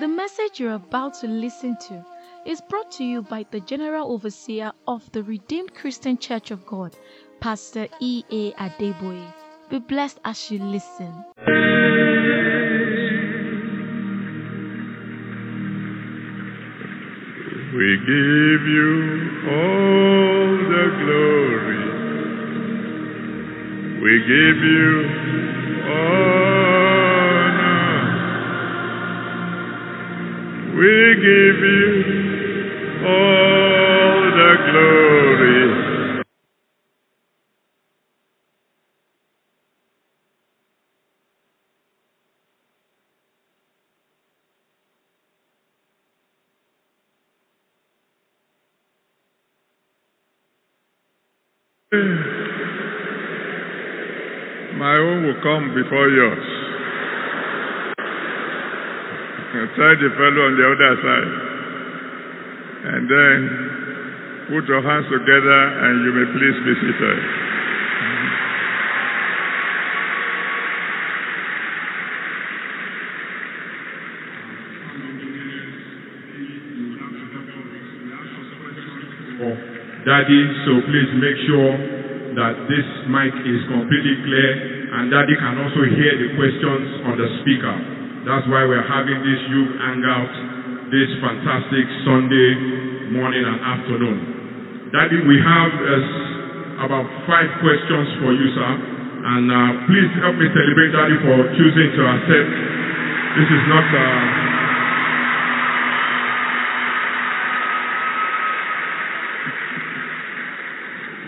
The message you're about to listen to is brought to you by the General Overseer of the Redeemed Christian Church of God, Pastor E. A. Adeboye. Be blessed as you listen. We give you all the glory. We give you We give you all the glory. My own will come before yours. Try the fellow on the other side. And then put your hands together and you may please be seated. Daddy, so please make sure that this mic is completely clear and Daddy can also hear the questions on the speaker. That's why we're having this youth hangout this fantastic Sunday morning and afternoon. Daddy, we have uh, about five questions for you, sir. And uh, please help me celebrate Daddy for choosing to accept. This is not. Uh,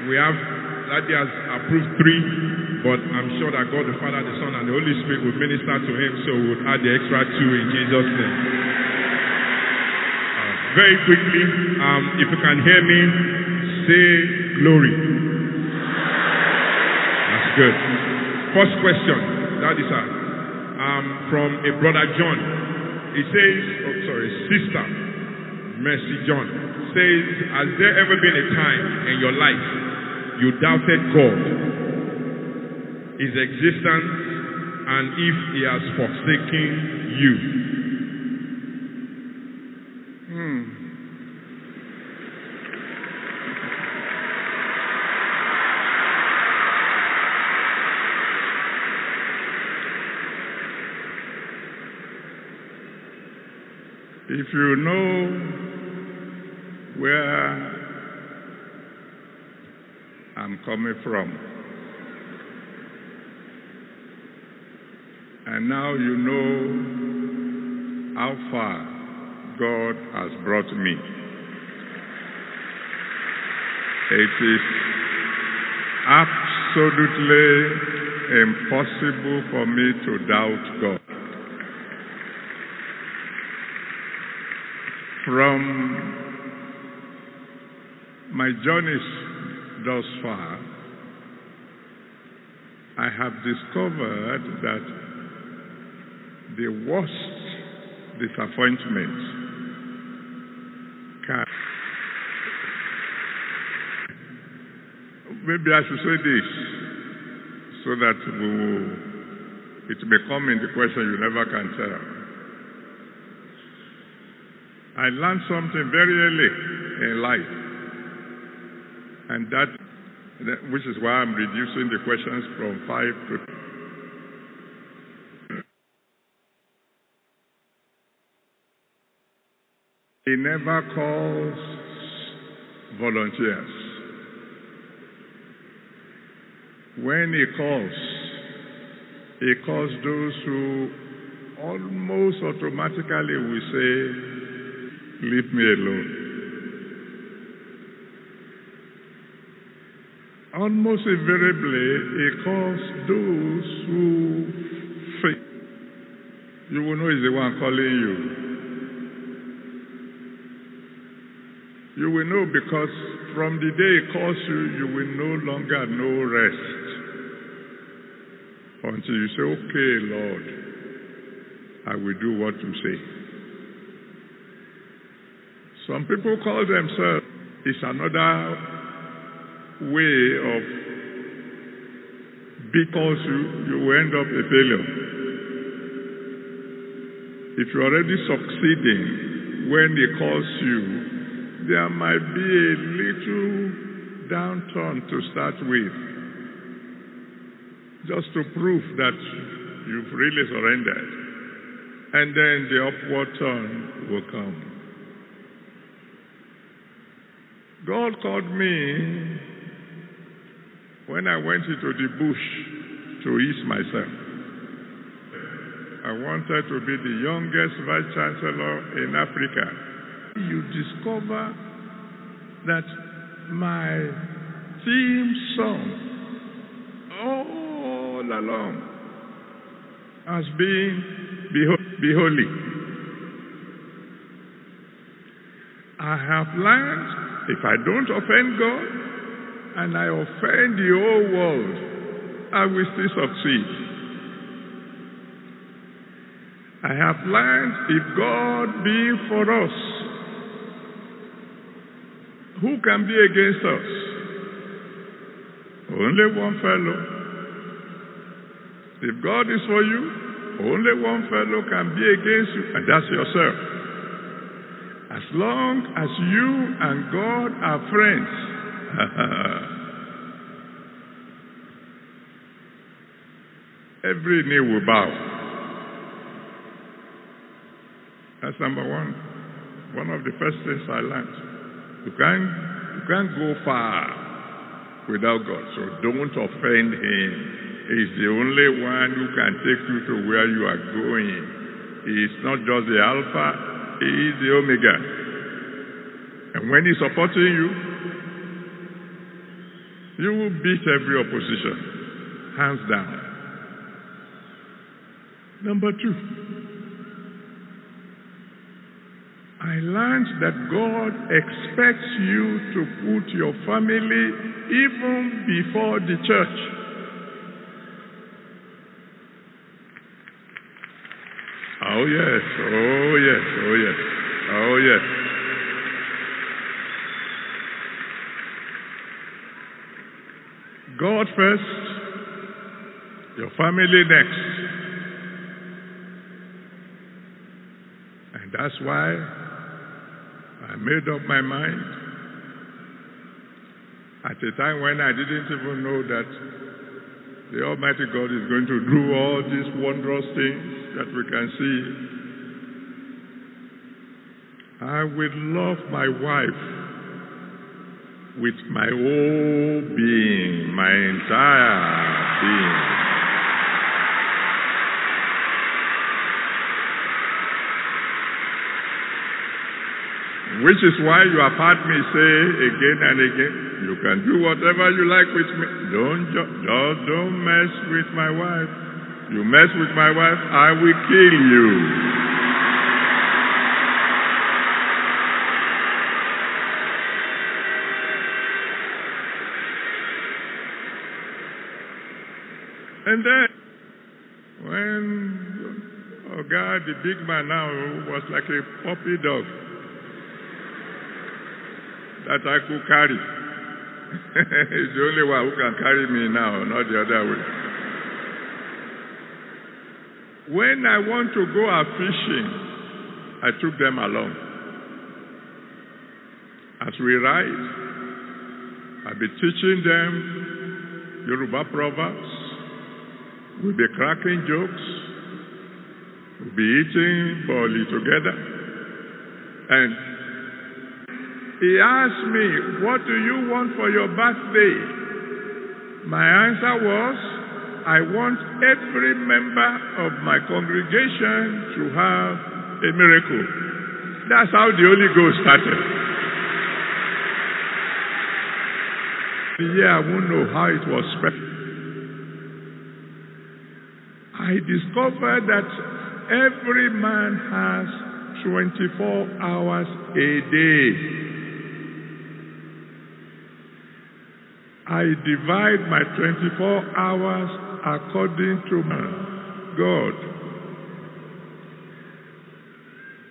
We have, Daddy has approved three, but I'm sure that God the Father, the Son, and the Holy Spirit will minister to him, so we'll add the extra two in Jesus' name. Uh, very quickly, um, if you can hear me, say glory. That's good. First question, that is uh, um, from a brother John. He says, oh, sorry, sister Mercy John says, Has there ever been a time in your life you doubted God, His existence, and if He has forsaken you? Hmm. If you know where I'm coming from, and now you know how far God has brought me. It is absolutely impossible for me to doubt God. From my journeys thus far, I have discovered that the worst disappointment can. Maybe I should say this so that we will, it may come in the question you never can tell. I learned something very early in life, and that, which is why I'm reducing the questions from five to. He never calls volunteers. When he calls, he calls those who almost automatically will say, Leave me alone. Almost invariably, he calls those who faith. You will know he's the one calling you. You will know because from the day he calls you, you will no longer know rest. Until you say, Okay, Lord, I will do what you say. Some people call themselves, it's another way of because you, you will end up a failure. If you're already succeeding when He calls you, there might be a little downturn to start with, just to prove that you've really surrendered. And then the upward turn will come. God called me when I went into the bush to ease myself. I wanted to be the youngest vice chancellor in Africa. You discover that my theme song all along has been be, be holy. I have learned if I don't offend God and I offend the whole world, I will still succeed. I have learned if God be for us, who can be against us? Only one fellow. If God is for you, only one fellow can be against you, and that's yourself. As long as you and God are friends, every knee will bow. That's number one. One of the first things I learned. You can't, you can't go far without God, so don't offend Him. He's the only one who can take you to where you are going. He's not just the Alpha, He is the Omega. And when He's supporting you, you will beat every opposition, hands down. Number two, I learned that God expects you to put your family even before the church. Oh, yes, oh, yes, oh, yes, oh, yes. God first, your family next. And that's why made up my mind at a time when I didn't even know that the Almighty God is going to do all these wondrous things that we can see. I will love my wife with my whole being, my entire being. Which is why you have heard me say again and again, you can do whatever you like with me. Don't ju- just don't mess with my wife. You mess with my wife, I will kill you. And then, when, oh God, the big man now was like a puppy dog that I could carry. He's the only one who can carry me now, not the other way. When I want to go out fishing, I took them along. As we ride, I'll be teaching them Yoruba proverbs. We'll be cracking jokes. We'll be eating boli together. And he asked me, What do you want for your birthday? My answer was, I want every member of my congregation to have a miracle. That's how the Holy Ghost started. Yeah, I won't know how it was spread. I discovered that every man has 24 hours a day. I divide my 24 hours according to my God.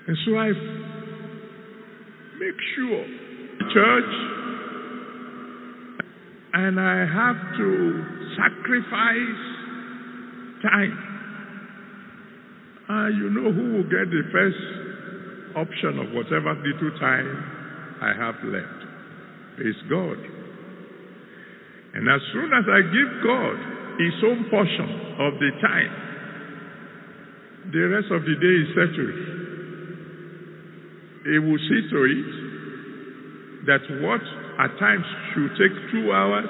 And so I make sure church and I have to sacrifice time. And you know who will get the first option of whatever little time I have left? It's God. And as soon as I give God His own portion of the time, the rest of the day is settled. He will see to it that what at times should take two hours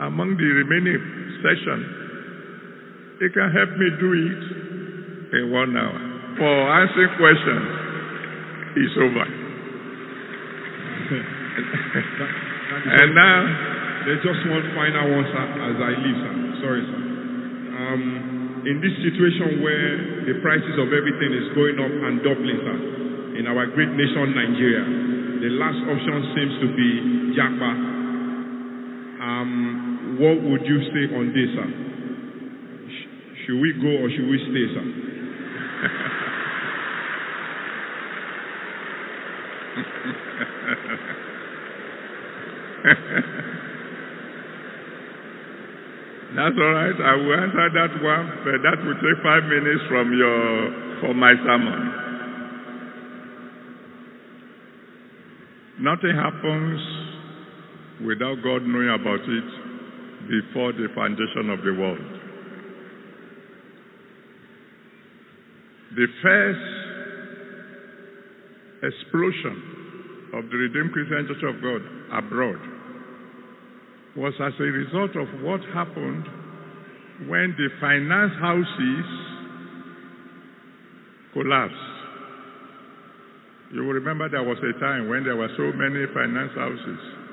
among the remaining session, He can help me do it in one hour. For answering questions, it's over. and now, There's just one final one, sir, as I leave, sir. Sorry, sir. Um, in this situation where the prices of everything is going up and doubling, sir, in our great nation, Nigeria, the last option seems to be Japa. Um, what would you say on this, sir? Sh- should we go or should we stay, sir? That's all right. I will answer that one, but that will take five minutes from your from my sermon. Nothing happens without God knowing about it before the foundation of the world. The first explosion of the Redeemed Christian Church of God abroad was as a result of what happened when the finance houses collapsed. You will remember there was a time when there were so many finance houses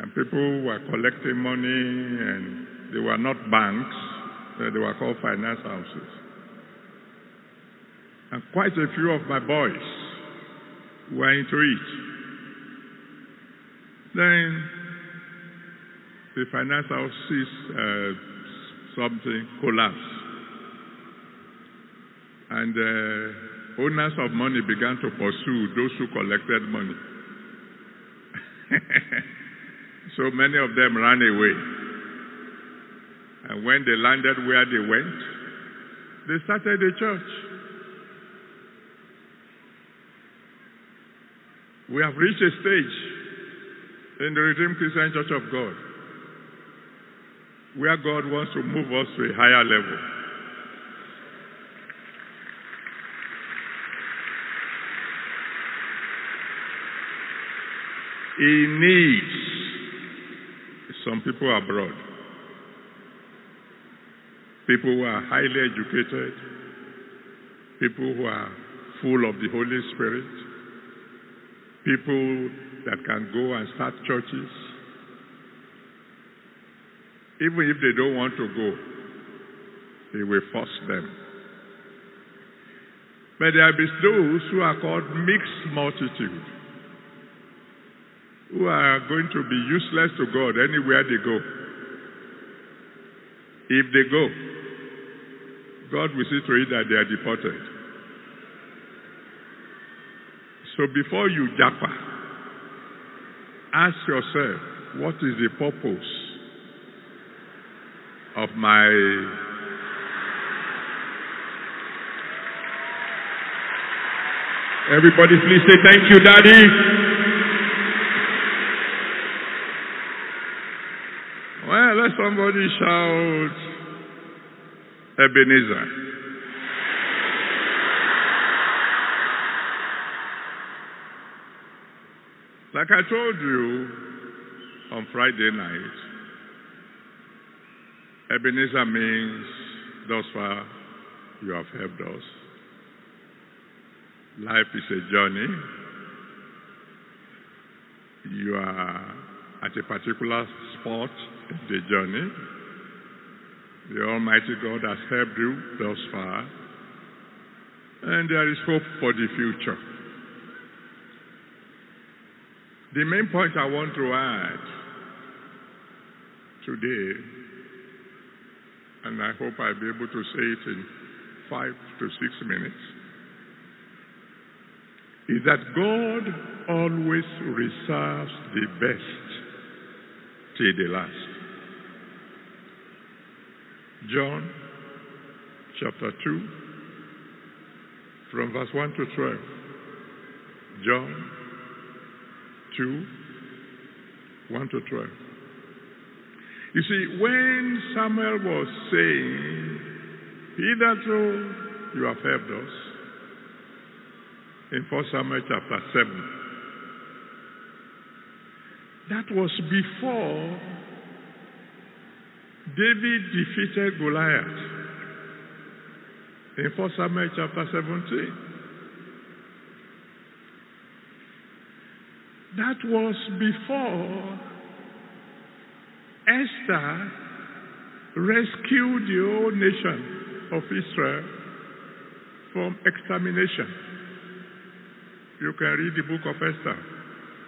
and people were collecting money and they were not banks, they were called finance houses. And quite a few of my boys were into it. Then the finance houses uh, something collapsed. And uh, owners of money began to pursue those who collected money. so many of them ran away. And when they landed where they went, they started a church. We have reached a stage in the Redeemed Christian Church of God where God wants to move us to a higher level. He needs some people abroad, people who are highly educated, people who are full of the Holy Spirit, people that can go and start churches. Even if they don't want to go, he will force them. But there be those who are called mixed multitude, who are going to be useless to God anywhere they go. If they go, God will see to it that they are deported. So before you japa, ask yourself, what is the purpose of my Everybody, please say thank you, Daddy. Well, let somebody shout Ebenezer. Like I told you on Friday night, Ebenezer means thus far you have helped us. Life is a journey. You are at a particular spot in the journey. The Almighty God has helped you thus far. And there is hope for the future. The main point I want to add today, and I hope I'll be able to say it in five to six minutes, is that God always reserves the best till the last. John chapter 2, from verse 1 to 12. John 2, 1 to 12. You see, when Samuel was saying, Hitherto you have helped us, in 1 Samuel chapter 7, that was before David defeated Goliath in 1 Samuel chapter 17. That was before Esther rescued the whole nation of Israel from extermination. You can read the book of Esther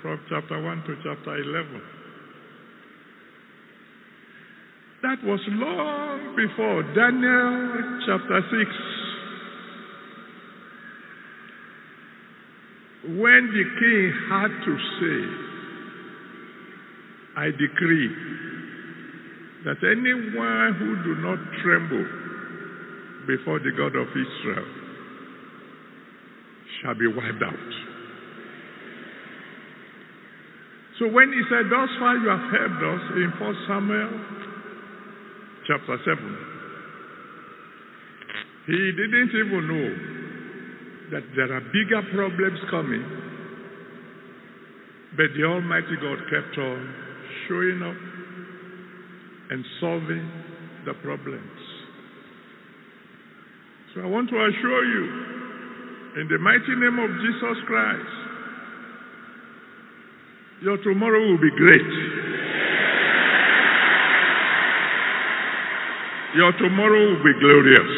from chapter 1 to chapter 11. That was long before Daniel chapter 6. When the king had to say, I decree that anyone who do not tremble before the God of Israel shall be wiped out. So when he said, Thus far you have helped us in 1 Samuel chapter 7, he didn't even know that there are bigger problems coming. But the Almighty God kept on showing up and solving the problems. So I want to assure you, in the mighty name of Jesus Christ, your tomorrow will be great. Your tomorrow will be glorious.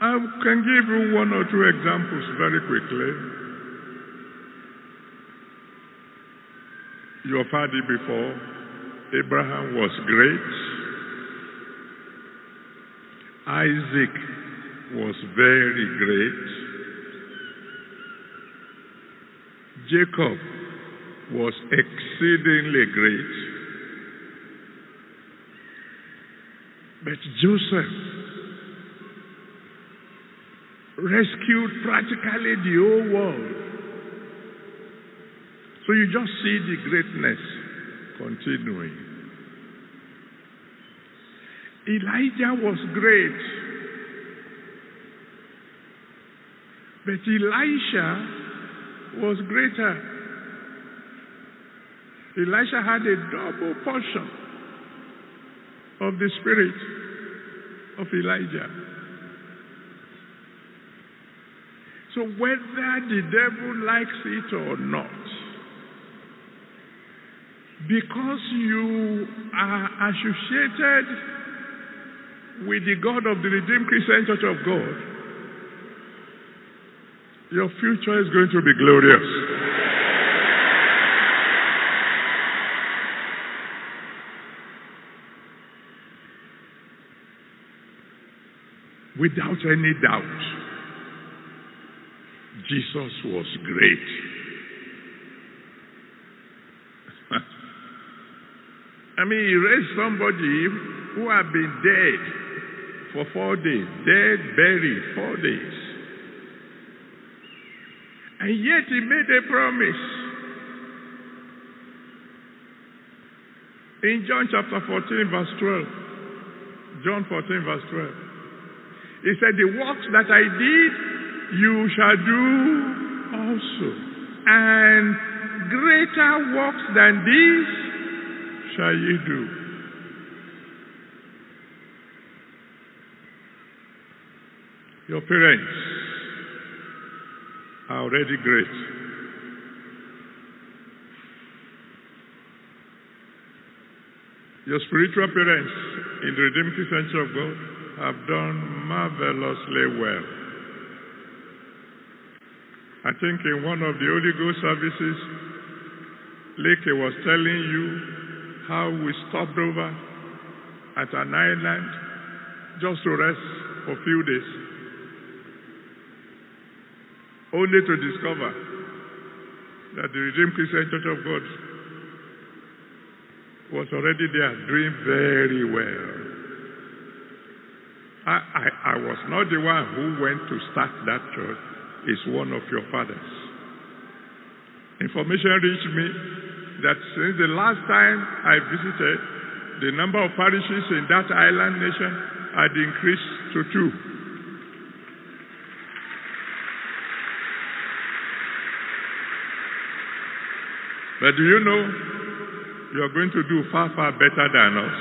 I can give you one or two examples very quickly. You have heard it before. Abraham was great. Isaac was very great. Jacob was exceedingly great. But Joseph rescued practically the whole world. So you just see the greatness continuing. Elijah was great. But Elisha was greater. Elisha had a double portion of the spirit of Elijah. So whether the devil likes it or not, because you are associated with the God of the Redeemed Christian Church of God, your future is going to be glorious. Without any doubt, Jesus was great. Mean, he raised somebody who had been dead for four days, dead, buried, four days. And yet he made a promise. In John chapter 14, verse 12. John 14, verse 12. He said, The works that I did, you shall do also. And greater works than these shall ye do. Your parents are already great. Your spiritual parents in the redemptive Church of God have done marvelously well. I think in one of the Holy Ghost services, Leke was telling you how we stopped over at an island just to rest for a few days, only to discover that the Redeemed Christian Church of God was already there doing very well. I, I, I was not the one who went to start that church. It's one of your fathers. Information reached me that since the last time I visited, the number of parishes in that island nation had increased to two. But do you know you are going to do far, far better than us?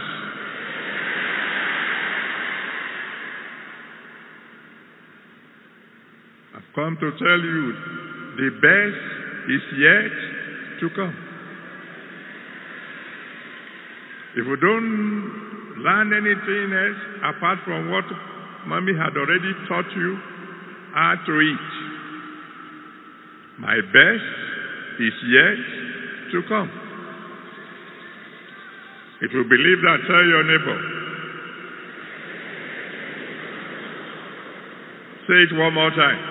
I've come to tell you the best is yet to come. If you don't learn anything else apart from what mommy had already taught you how to eat, my best is yet to come. If you believe that, tell your neighbor. Say it one more time.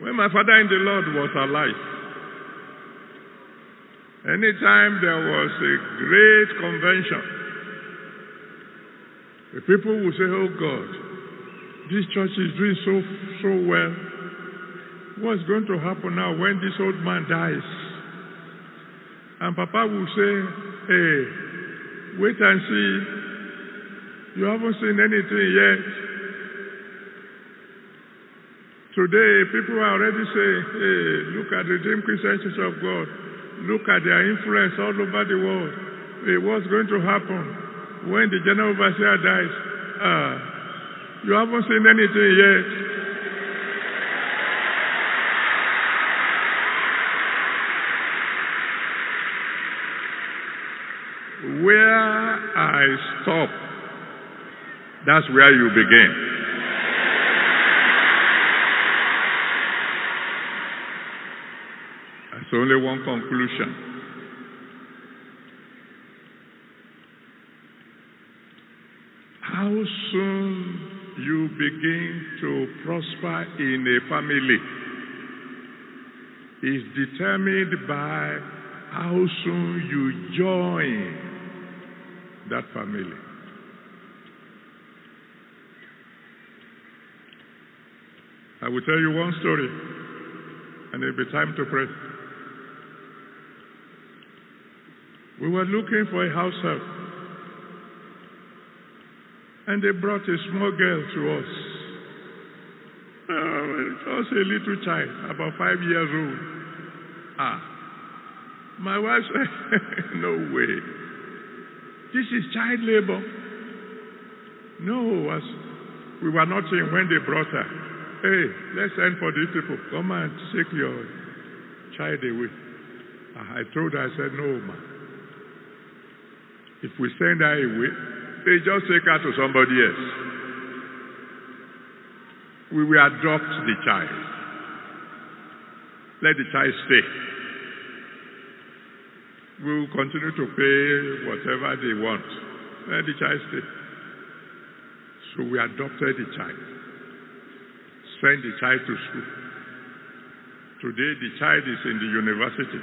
When my father in the Lord was alive, anytime there was a great convention, the people would say, Oh God, this church is doing so, so well. What's going to happen now when this old man dies? And Papa will say, Hey, wait and see. You haven't seen anything yet. Today, people are already saying, Hey, look at the Redeemed Christian Church of God. Look at their influence all over the world. Hey, what's going to happen when the general overseer dies? Ah, you haven't seen anything yet. Where I stop, that's where you begin. There's only one conclusion. How soon you begin to prosper in a family is determined by how soon you join that family. I will tell you one story, and it'll be time to pray. We were looking for a house help, and they brought a small girl to us. Oh, just a little child, about five years old. Ah, my wife said, No way. This is child labor. No, as we were not in when they brought her. Hey, let's send for these people. Come and take your child away. I told her, I said, No, ma. If we send her away, they just take her to somebody else. We will adopt the child. Let the child stay. We will continue to pay whatever they want. Let the child stay. So we adopted the child. Send the child to school. Today the child is in the university.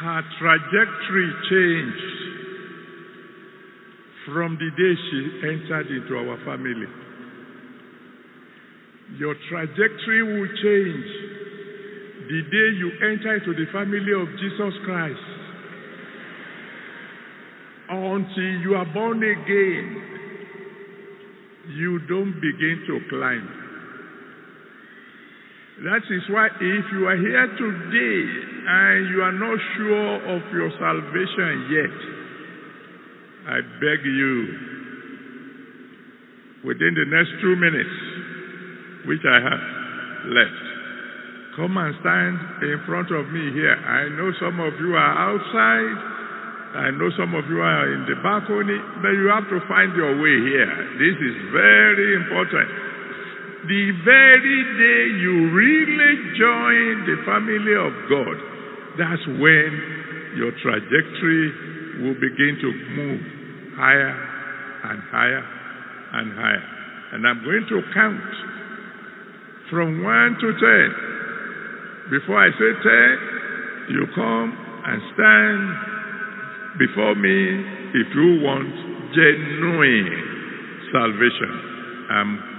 Her trajectory changed from the day she entered into our family. Your trajectory will change the day you enter into the family of Jesus Christ. Until you are born again, you don't begin to climb. That is why if you are here today and you are not sure of your salvation yet, I beg you, within the next two minutes, which I have left, come and stand in front of me here. I know some of you are outside. I know some of you are in the balcony, but you have to find your way here. This is very important. The very day you really join the family of God, that's when your trajectory will begin to move higher and higher and higher. And I'm going to count from 1 to 10. Before I say 10, you come and stand before me if you want genuine salvation. I'm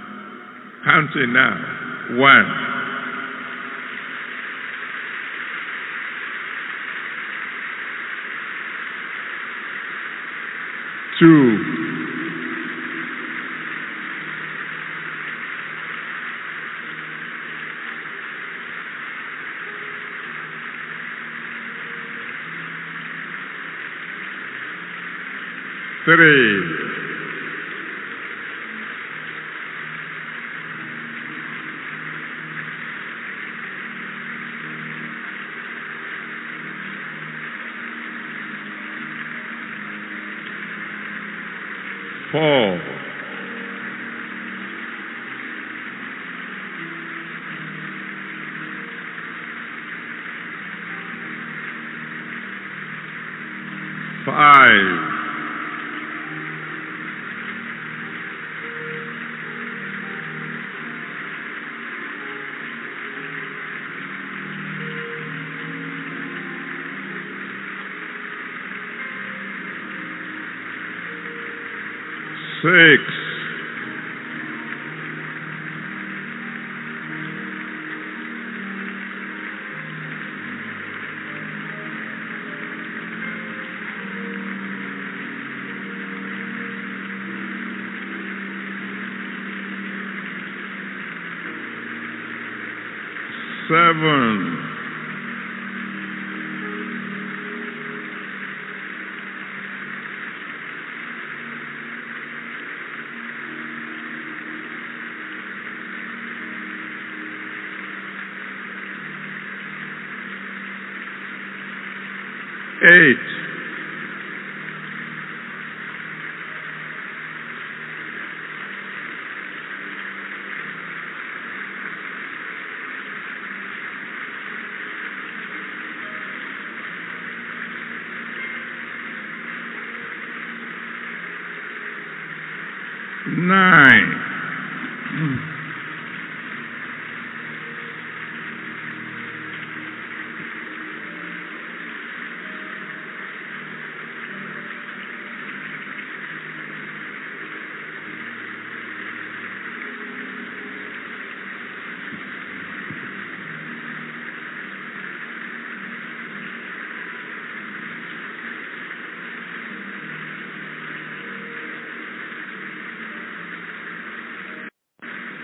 counting now. One. Two. Three. Four. Five. Six. Seven. Eight. Nine.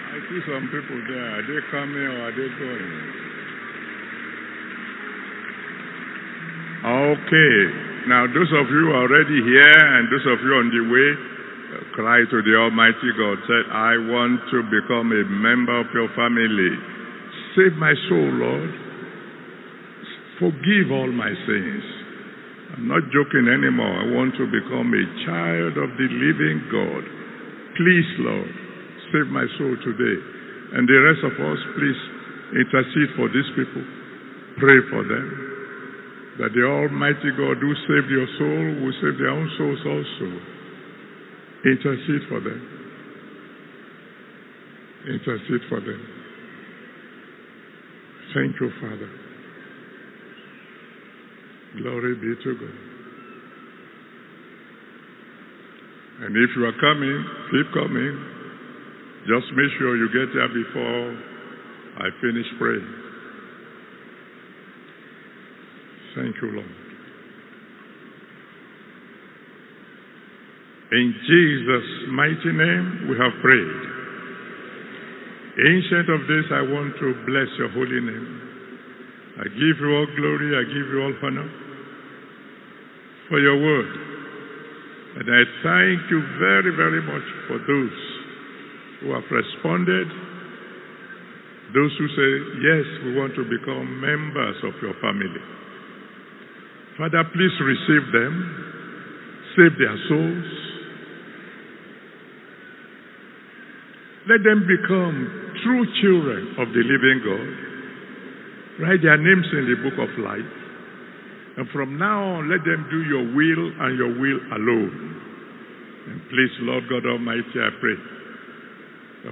I see some people there. Are they coming or are they going? Okay. Now, those of you already here and those of you on the way, uh, cry to the Almighty God. Say, I want to become a member of your family. Save my soul, Lord. Forgive all my sins. I'm not joking anymore. I want to become a child of the living God. Please, Lord, save my soul today. And the rest of us, please intercede for these people. Pray for them. That the Almighty God who saved your soul will save their own souls also. Intercede for them. Intercede for them. Thank you, Father. Glory be to God. And if you are coming, keep coming. Just make sure you get there before I finish praying. Thank you, Lord. In Jesus' mighty name, we have prayed. Ancient of Days, I want to bless your holy name. I give you all glory, I give you all honor for your word. And I thank you very, very much for those who have responded, those who say, Yes, we want to become members of your family. Father, please receive them, save their souls. Let them become true children of the living God. Write their names in the book of life. And from now on, let them do your will and your will alone. And please, Lord God Almighty, I pray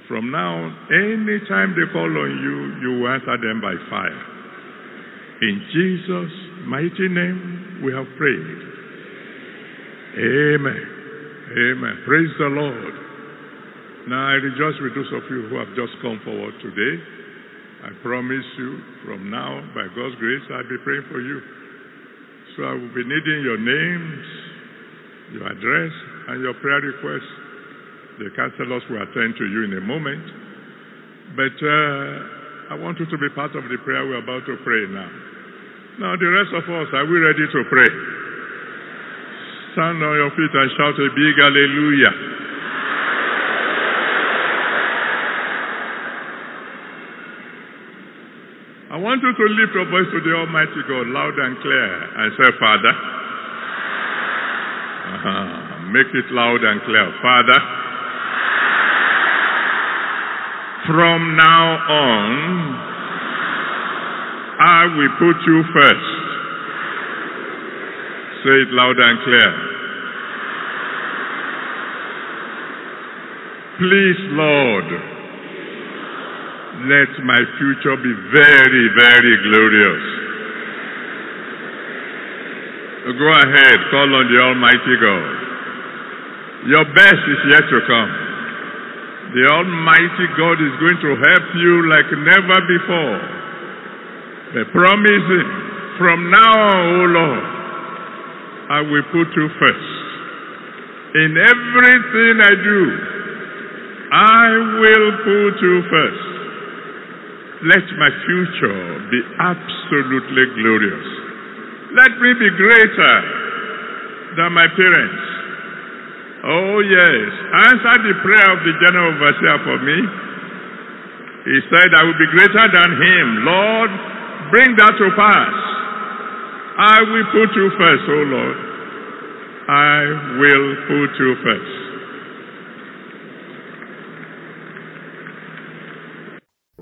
from now, on, anytime they call on you, you answer them by fire. In Jesus' mighty name, we have prayed. Amen. Amen. Praise the Lord. Now I rejoice with those of you who have just come forward today. I promise you, from now, by God's grace, I'll be praying for you. So I will be needing your names, your address, and your prayer requests. The counselors will attend to you in a moment. But uh, I want you to be part of the prayer we're about to pray now. Now, the rest of us, are we ready to pray? Stand on your feet and shout a big hallelujah. I want you to lift your voice to the Almighty God loud and clear and say, Father. Uh-huh. Make it loud and clear. Father, from now on, I will put you first. Say it loud and clear. Please, Lord, let my future be very, very glorious. Go ahead, call on the Almighty God. Your best is yet to come. The Almighty God is going to help you like never before. The promise is, from now on, O Lord, I will put you first. In everything I do, I will put you first. Let my future be absolutely glorious. Let me be greater than my parents. Oh, yes. Answer the prayer of the general overseer for me. He said, I will be greater than him. Lord, bring that to pass. I will put you first, oh Lord. I will put you first.